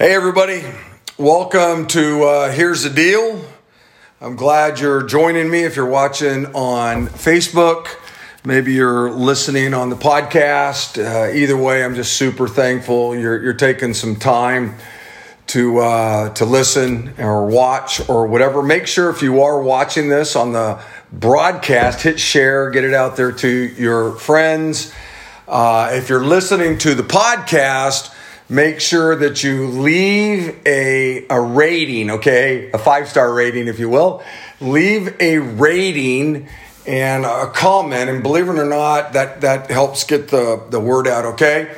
Hey, everybody. Welcome to uh, Here's the Deal. I'm glad you're joining me if you're watching on Facebook. Maybe you're listening on the podcast. Uh, either way, I'm just super thankful you're, you're taking some time to uh, to listen or watch or whatever. Make sure if you are watching this on the broadcast, hit share, get it out there to your friends. Uh, if you're listening to the podcast, make sure that you leave a, a rating, okay? A five star rating, if you will. Leave a rating and a comment. And believe it or not, that, that helps get the, the word out, okay?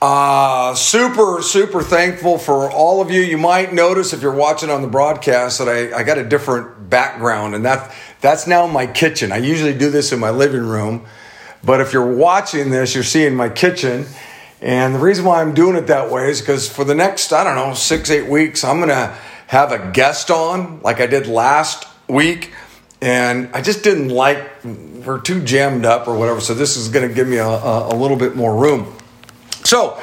Uh, super, super thankful for all of you. You might notice if you're watching on the broadcast that I, I got a different background, and that, that's now my kitchen. I usually do this in my living room, but if you're watching this, you're seeing my kitchen and the reason why I'm doing it that way is because for the next, I don't know, six, eight weeks, I'm going to have a guest on like I did last week. And I just didn't like, we're too jammed up or whatever. So this is going to give me a, a, a, little bit more room. So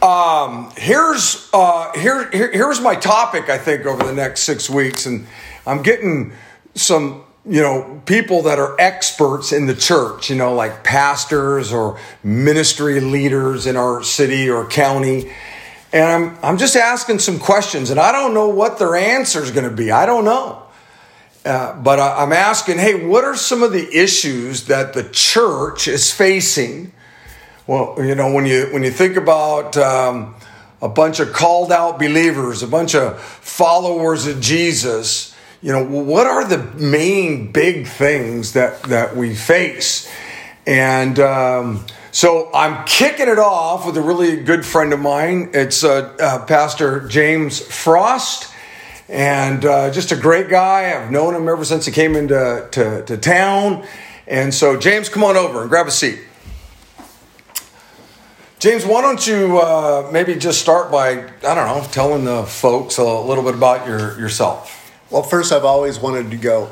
um, here's, uh, here, here, here's my topic, I think, over the next six weeks. And I'm getting some you know, people that are experts in the church, you know, like pastors or ministry leaders in our city or county. And I'm, I'm just asking some questions, and I don't know what their answer is going to be. I don't know. Uh, but I, I'm asking, hey, what are some of the issues that the church is facing? Well, you know, when you when you think about um, a bunch of called out believers, a bunch of followers of Jesus, you know, what are the main big things that, that we face? And um, so I'm kicking it off with a really good friend of mine. It's uh, uh, Pastor James Frost. And uh, just a great guy. I've known him ever since he came into to, to town. And so, James, come on over and grab a seat. James, why don't you uh, maybe just start by, I don't know, telling the folks a little bit about your, yourself? Well, first, I've always wanted to go.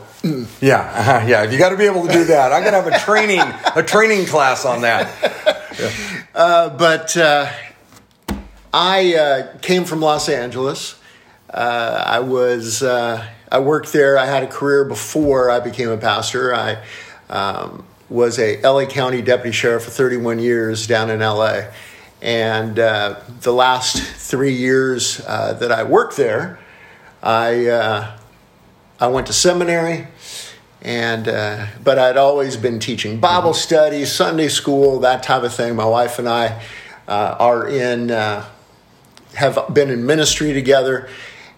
yeah, uh, yeah. You got to be able to do that. I'm gonna have a training a training class on that. Yeah. Uh, but uh, I uh, came from Los Angeles. Uh, I was uh, I worked there. I had a career before I became a pastor. I um, was a LA County deputy sheriff for 31 years down in LA, and the last three years that I worked there, I I went to seminary, and uh, but I'd always been teaching Bible mm-hmm. study, Sunday school, that type of thing. My wife and I uh, are in uh, have been in ministry together,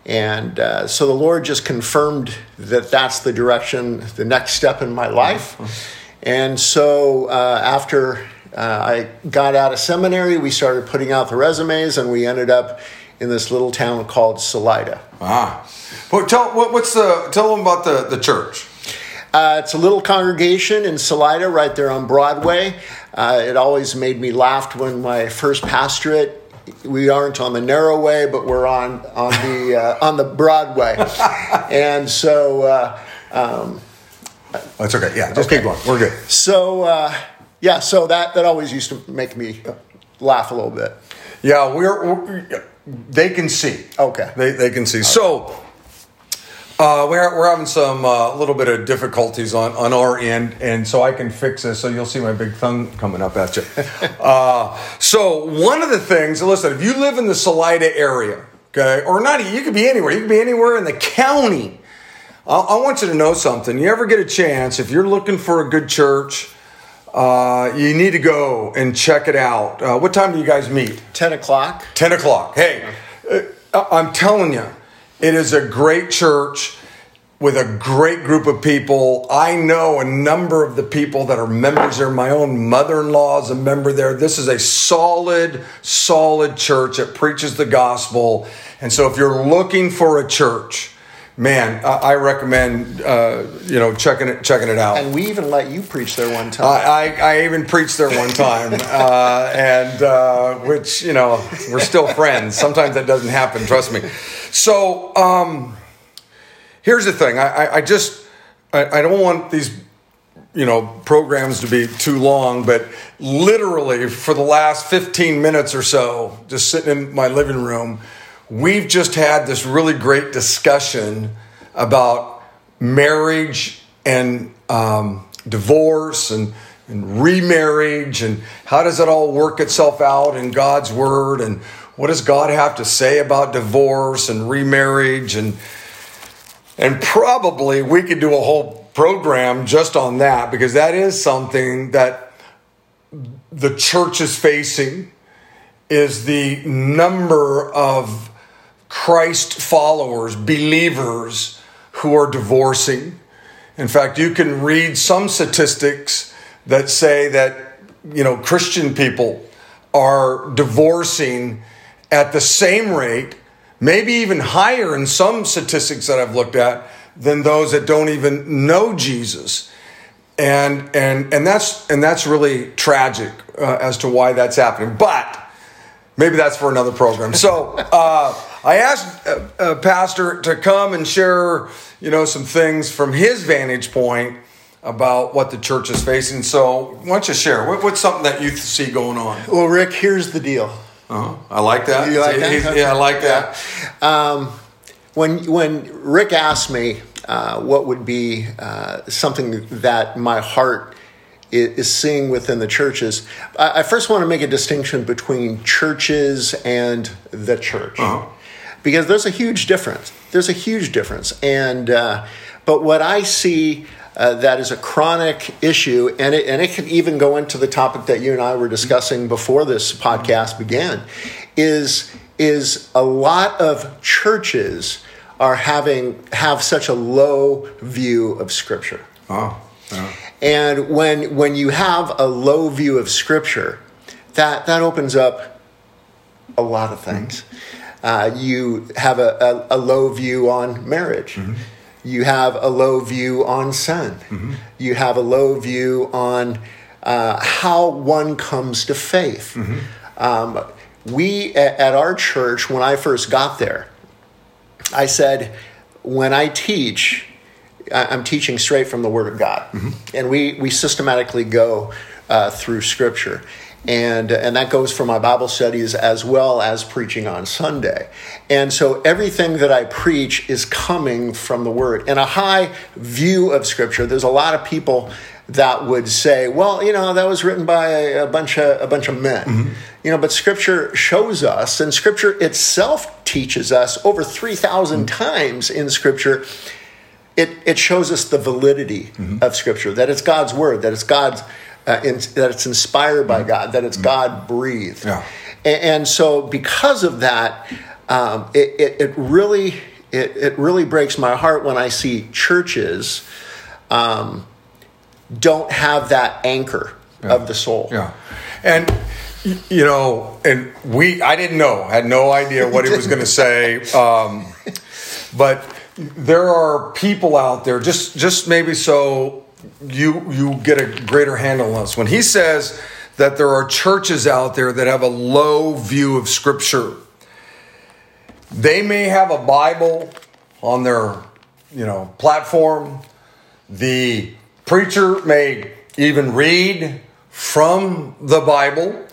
and uh, so the Lord just confirmed that that's the direction, the next step in my life. Mm-hmm. And so uh, after uh, I got out of seminary, we started putting out the resumes, and we ended up in this little town called Salida. Ah. Well, tell what, what's the tell them about the the church. Uh, it's a little congregation in Salida, right there on Broadway. Uh, it always made me laugh when my first pastorate. We aren't on the narrow way, but we're on on the uh, on the Broadway, and so. Uh, um, That's okay. Yeah, just okay. keep going. We're good. So uh, yeah, so that that always used to make me laugh a little bit. Yeah, we're, we're they can see. Okay, they they can see. Okay. So uh, we're, we're having some a uh, little bit of difficulties on, on our end, and so I can fix this. So you'll see my big thumb coming up at you. uh, so one of the things, listen, if you live in the Salida area, okay, or not, you could be anywhere. You could be anywhere in the county. I, I want you to know something. You ever get a chance, if you're looking for a good church, uh, you need to go and check it out. Uh, what time do you guys meet? 10 o'clock. 10 o'clock. Hey, uh, I'm telling you, it is a great church with a great group of people. I know a number of the people that are members there. My own mother in law is a member there. This is a solid, solid church that preaches the gospel. And so if you're looking for a church, man, I, recommend uh, you know checking it checking it out. And we even let you preach there one time. I, I, I even preached there one time, uh, and uh, which you know we're still friends. Sometimes that doesn't happen. Trust me. So um, here's the thing. I, I just I, I don't want these you know programs to be too long but literally for the last 15 minutes or so just sitting in my living room we've just had this really great discussion about marriage and um, divorce and, and remarriage and how does it all work itself out in God's word and what does God have to say about divorce and remarriage and and probably we could do a whole program just on that because that is something that the church is facing is the number of Christ followers, believers who are divorcing. In fact, you can read some statistics that say that you know Christian people are divorcing at the same rate, maybe even higher in some statistics that I've looked at than those that don't even know Jesus. And and and that's and that's really tragic uh, as to why that's happening. But maybe that's for another program. So uh, I asked uh, uh, Pastor to come and share, you know, some things from his vantage point about what the church is facing. So why don't you share? What, what's something that you see going on? Well, Rick, here's the deal. Uh-huh. I like that. You like that? Yeah, I like that. Um, when when Rick asked me uh, what would be uh, something that my heart is, is seeing within the churches, I, I, first want to make a distinction between churches and the church, uh-huh. because there's a huge difference. There's a huge difference, and uh, but what I see uh, that is a chronic issue, and it, and it can even go into the topic that you and I were discussing before this podcast began, is is a lot of churches are having have such a low view of Scripture. Oh, yeah. And when when you have a low view of Scripture, that that opens up a lot of things. Mm-hmm. Uh, you have a, a, a, low view on marriage. Mm-hmm you have a low view on sin. Mm-hmm. You have a low view on uh, how one comes to faith. Mm-hmm. Um, we at our church, when I first got there, I said, when I teach, I'm teaching straight from the Word of God. Mm-hmm. And we, we systematically go uh, through Scripture and and that goes for my Bible studies as well as preaching on Sunday. And so everything that I preach is coming from the Word and a high view of Scripture. There's a lot of people that would say, well, you know, that was written by a bunch of a bunch of men. Mm-hmm. You know, but scripture shows us and scripture itself teaches us over 3,000 mm-hmm. times in scripture it, it shows us the validity mm-hmm. of scripture that it's God's word, that it's God's uh, in, that it's inspired by mm-hmm. God, that it's mm-hmm. God breathed. Yeah. And, and, so, because of that, um, it, it, it, really it, it really breaks my heart when I see churches um, don't have that anchor yeah. of the soul. Yeah, and you know, and we I didn't know, had no idea what he was going to say, um, but there are people out there just just maybe so you you get a greater handle on this. When he says that there are churches out there that have a low view of Scripture, they may have a Bible on their you know platform. The preacher may even read from the Bible,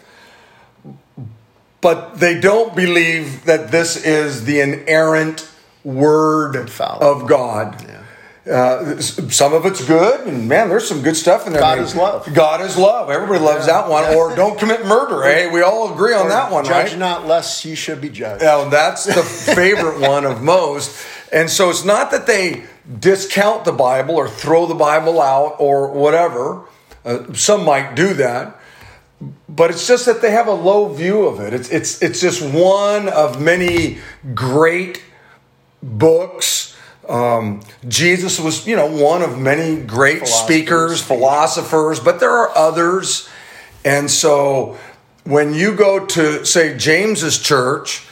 but they don't believe that this is the inerrant word of God. Yeah. Uh, some of it's good, and man, there's some good stuff in there. God is love. God is love. Everybody loves yeah. that one. Yeah. Or don't commit murder. Hey, we all agree on or that one, right? judge right? not, lest you should be judged. Yeah, that's the favorite one of most. And so it's not that they discount the Bible or throw the Bible out or whatever. Uh, some might do that, but it's just that they have a low view of it. It's it's it's just one of many great books um, Jesus was, you know, one of many great philosophers. speakers, philosophers, but there are others. And so when you go to, say, James's church,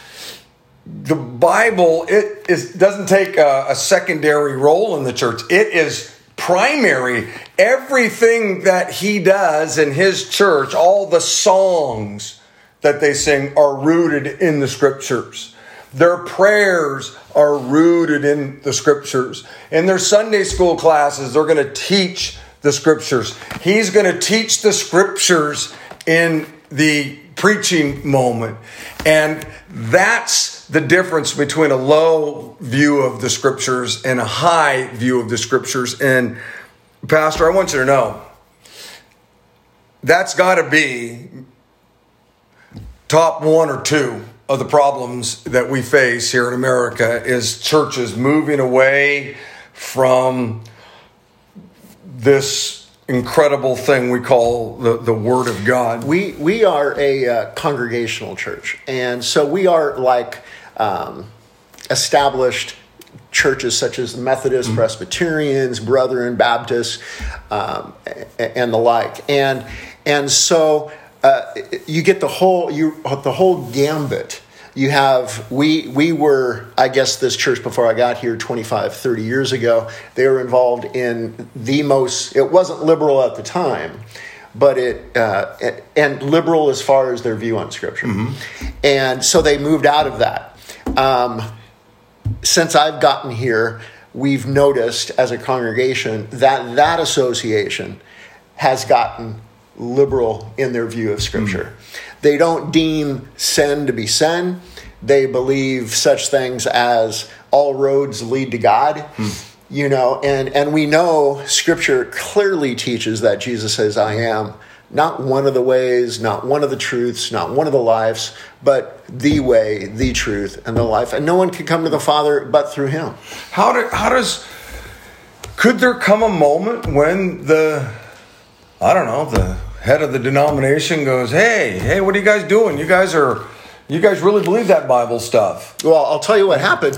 the Bible it is, doesn't take a, a secondary role in the church. It is primary. Everything that he does in his church, all the songs that they sing, are rooted in the scriptures. Their prayers are rooted in the scriptures. In their Sunday school classes, they're going to teach the scriptures. He's going to teach the scriptures in the preaching moment. And that's the difference between a low view of the scriptures and a high view of the scriptures. And, Pastor, I want you to know that's got to be top one or two of the problems that we face here in America is churches moving away from this incredible thing we call the, the Word of God. We we are a uh, congregational church, and so we are like um, established churches such as Methodists, mm-hmm. Presbyterians, Brethren, Baptists, um, and the like, and and so uh, you get the whole you the whole gambit you have we we were i guess this church before i got here 25 30 years ago they were involved in the most it wasn't liberal at the time but it uh, and liberal as far as their view on scripture mm-hmm. and so they moved out of that um, since i've gotten here we've noticed as a congregation that that association has gotten liberal in their view of scripture mm-hmm. They don't deem sin to be sin. They believe such things as all roads lead to God. Hmm. You know, and, and we know scripture clearly teaches that Jesus says, I am not one of the ways, not one of the truths, not one of the lives, but the way, the truth, and the life. And no one can come to the Father but through him. How, do, how does, could there come a moment when the, I don't know, the head of the denomination goes, "Hey, hey, what are you guys doing? You guys are, you guys really believe that Bible stuff?" Well, I'll tell you what happened.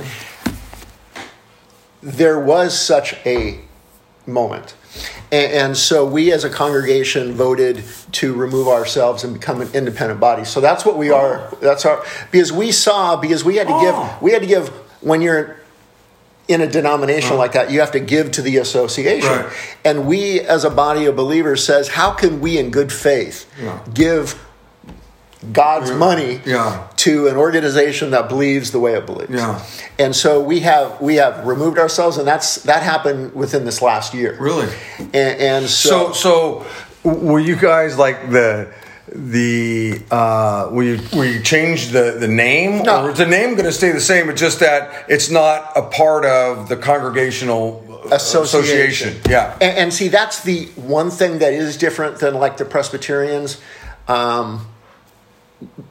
There was such a moment. And, and, so we as a congregation voted to remove ourselves and become an independent body. So that's what we are. That's our because we saw because we had to give oh. we had to give when you're in a denomination uh-huh. like that, you have to give to the association. Right. And we, as a body of believers, says, how can we, in good faith, yeah. give God's yeah. money yeah. to an organization that believes the way it believes? And so we have we have removed ourselves, and that's that happened within this last year. Really. And, and so, so, so were you guys like the the uh, will you will you change the the name no. or is the name going to stay the same? It's just that it's not a part of the congregational association. association. Yeah, and, and, see that's the one thing that is different than like the Presbyterians. Um,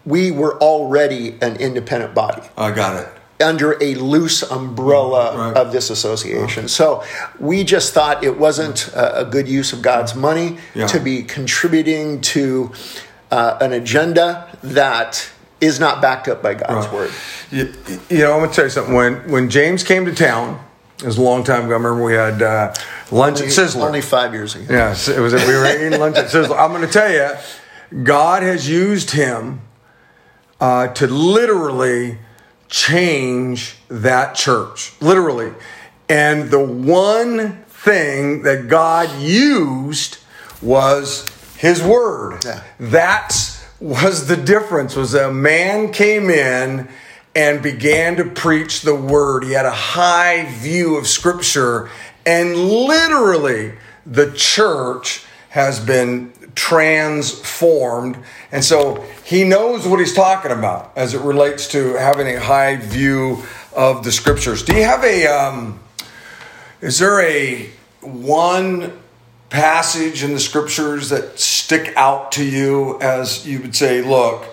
we were already an independent body. I got it under a loose umbrella right. of this association. So we just thought it wasn't a, good use of God's money yeah. to be contributing to uh, an agenda that is not backed up by God's right. word. You, you, know, I'm going to tell you something. When when James came to town, it was a long time ago. I remember we had uh, lunch only, at Sizzler. Only five years ago. Yes, it was. We were eating lunch at Sizzler. I'm going to tell you, God has used him uh, to literally change that church, literally. And the one thing that God used was his word. Yeah. That was the difference was a man came in and began to preach the word. He had a high view of scripture and literally the church has been transformed. And so he knows what he's talking about as it relates to having a high view of the scriptures. Do you have a, um, is there a one passage in the scriptures that stick out to you as you would say, look,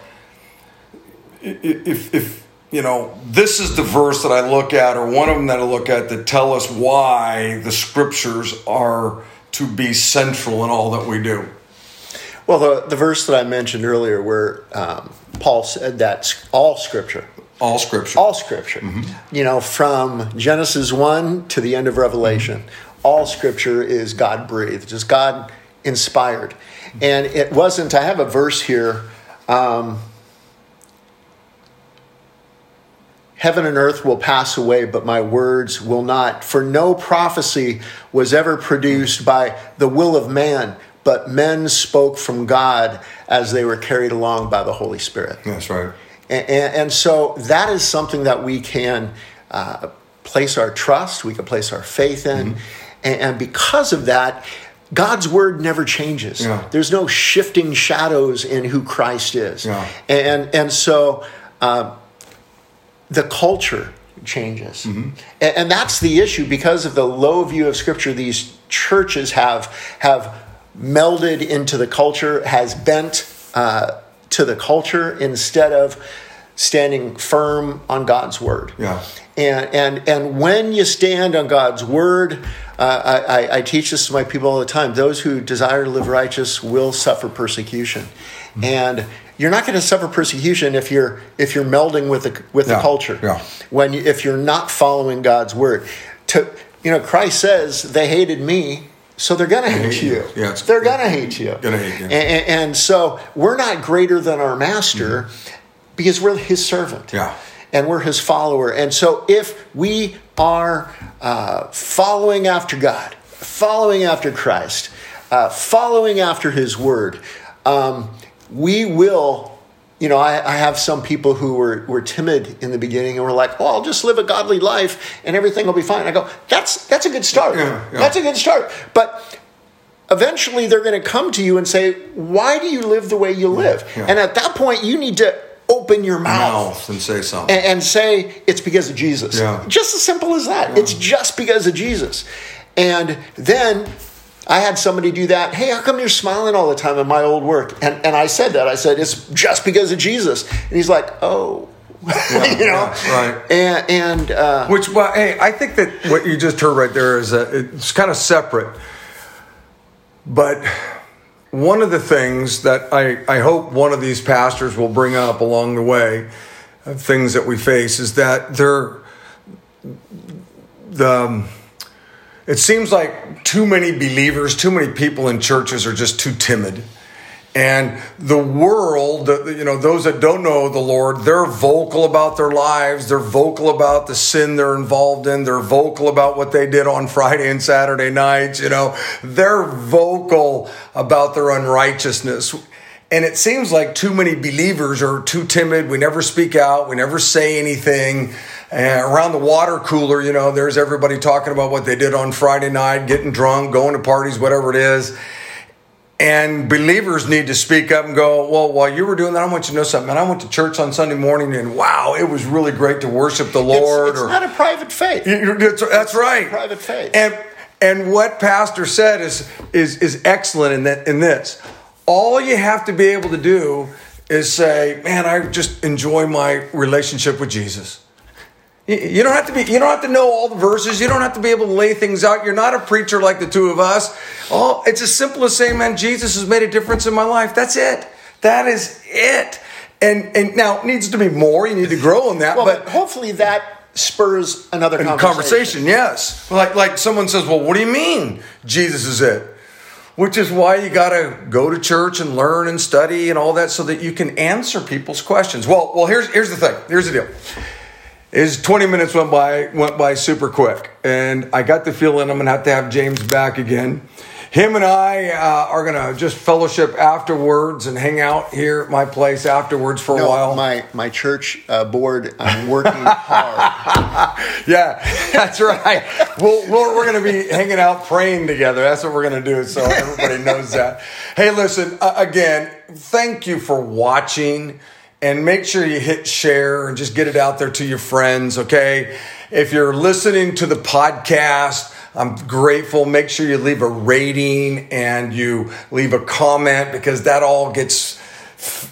if, if, you know, this is the verse that I look at, or one of them that I look at that tell us why the scriptures are to be central in all that we do. Well, the, the verse that I mentioned earlier, where um, Paul said that all scripture, all scripture, all scripture, mm-hmm. you know, from Genesis 1 to the end of Revelation, mm-hmm. all scripture is God breathed, just God inspired. And it wasn't, I have a verse here. Um, Heaven and earth will pass away, but my words will not. For no prophecy was ever produced by the will of man, but men spoke from God as they were carried along by the Holy Spirit. That's right. And, and, and so that is something that we can uh, place our trust, we can place our faith in. Mm-hmm. And, and, because of that, God's word never changes. Yeah. There's no shifting shadows in who Christ is. Yeah. And, and so uh, the culture changes. And, and that's the issue because of the low view of Scripture. These churches have have melded into the culture, has bent uh, to the culture instead of standing firm on God's word. Yeah. And and and when you stand on God's word, uh, I, I, teach this to my people all the time. Those who desire to live righteous will suffer persecution, and you're not going to suffer persecution if you're if you're melding with the with Yeah, the culture. yeah. When you, if you're not following God's word, to you know, Christ says they hated me. So they're gonna hate, hate you. you. Yeah, they're gonna hate you. Gonna hate you. And, and, and so we're not greater than our master because we're his servant. Mm-hmm. Yeah. And we're his follower. And so if we are uh, following after God, following after Christ, uh, following after his word, um, we will. You know, I, I have some people who were, were timid in the beginning and were like, "Oh, I'll just live a godly life and everything will be fine." I go, "That's that's a good start. Yeah, yeah. That's a good start." But eventually they're going to come to you and say, Why do you live the way you live? yeah. And at that point, you need to open your mouth. Mouth and say something. And, and say it's because of Jesus. Yeah. Just as simple as that. It's just because of Jesus. And then I had somebody do that. Hey, how come you're smiling all the time in my old work? And, and I said that. I said, it's just because of Jesus. And he's like, oh. you know? yeah, right. And, and uh, Which, well, hey, I think that what you just heard right there is that it's kind of separate. But one of the things that I, I hope one of these pastors will bring up along the way, of things that we face, is that they're the. It seems like too many believers, too many people in churches are just too timid. And the world, you know, those that don't know the Lord, they're vocal about their lives. They're vocal about the sin they're involved in. They're vocal about what they did on Friday and Saturday nights. You know, they're vocal about their unrighteousness. And it seems like too many believers are too timid. We never speak out. We never say anything. And around the water cooler, you know, there's everybody talking about what they did on Friday night, getting drunk, going to parties, whatever it is. And believers need to speak up and go, well, while you were doing that, I want you to know something. Man, I went to church on Sunday morning and wow, it was really great to worship the Lord. it's or, not a private faith. You- That's, that's right. private faith. And and what Pastor said is is is excellent in that in this. All you have to be able to do is say, "Man, I just enjoy my relationship with Jesus." You- don't have to be. You don't have to know all the verses. You don't have to be able to lay things out. You're not a preacher like the two of us. Oh, it's as simple as saying, "Man, Jesus has made a difference in my life." That's it. That is it. And and now it needs to be more. You need to grow in that. Well, but but hopefully that spurs another conversation. conversation, yes. Like like someone says, "Well, what do you mean Jesus is it?" Which is why you got to go to church and learn and study and all that so that you can answer people's questions. Well, well, here's here's the thing. Here's the deal. Is 20 minutes went by went by super quick, and I got the feeling I'm gonna have to have James back again. Him and I uh, are gonna just fellowship afterwards and hang out here at my place afterwards for a No, while. my my church uh, board. I'm working hard. Yeah, that's right. We'll, we're we're going to be hanging out praying together. That's what we're going to do. So everybody knows that. Hey, listen, uh, again, thank you for watching and make sure you hit share and just get it out there to your friends, okay? If you're listening to the podcast, I'm grateful. Make sure you leave a rating and you leave a comment because that all gets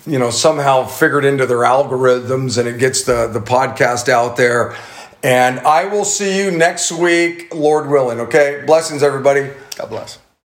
you know somehow figured into their algorithms and it gets the the podcast out there and i will see you next week lord willing okay blessings everybody God bless.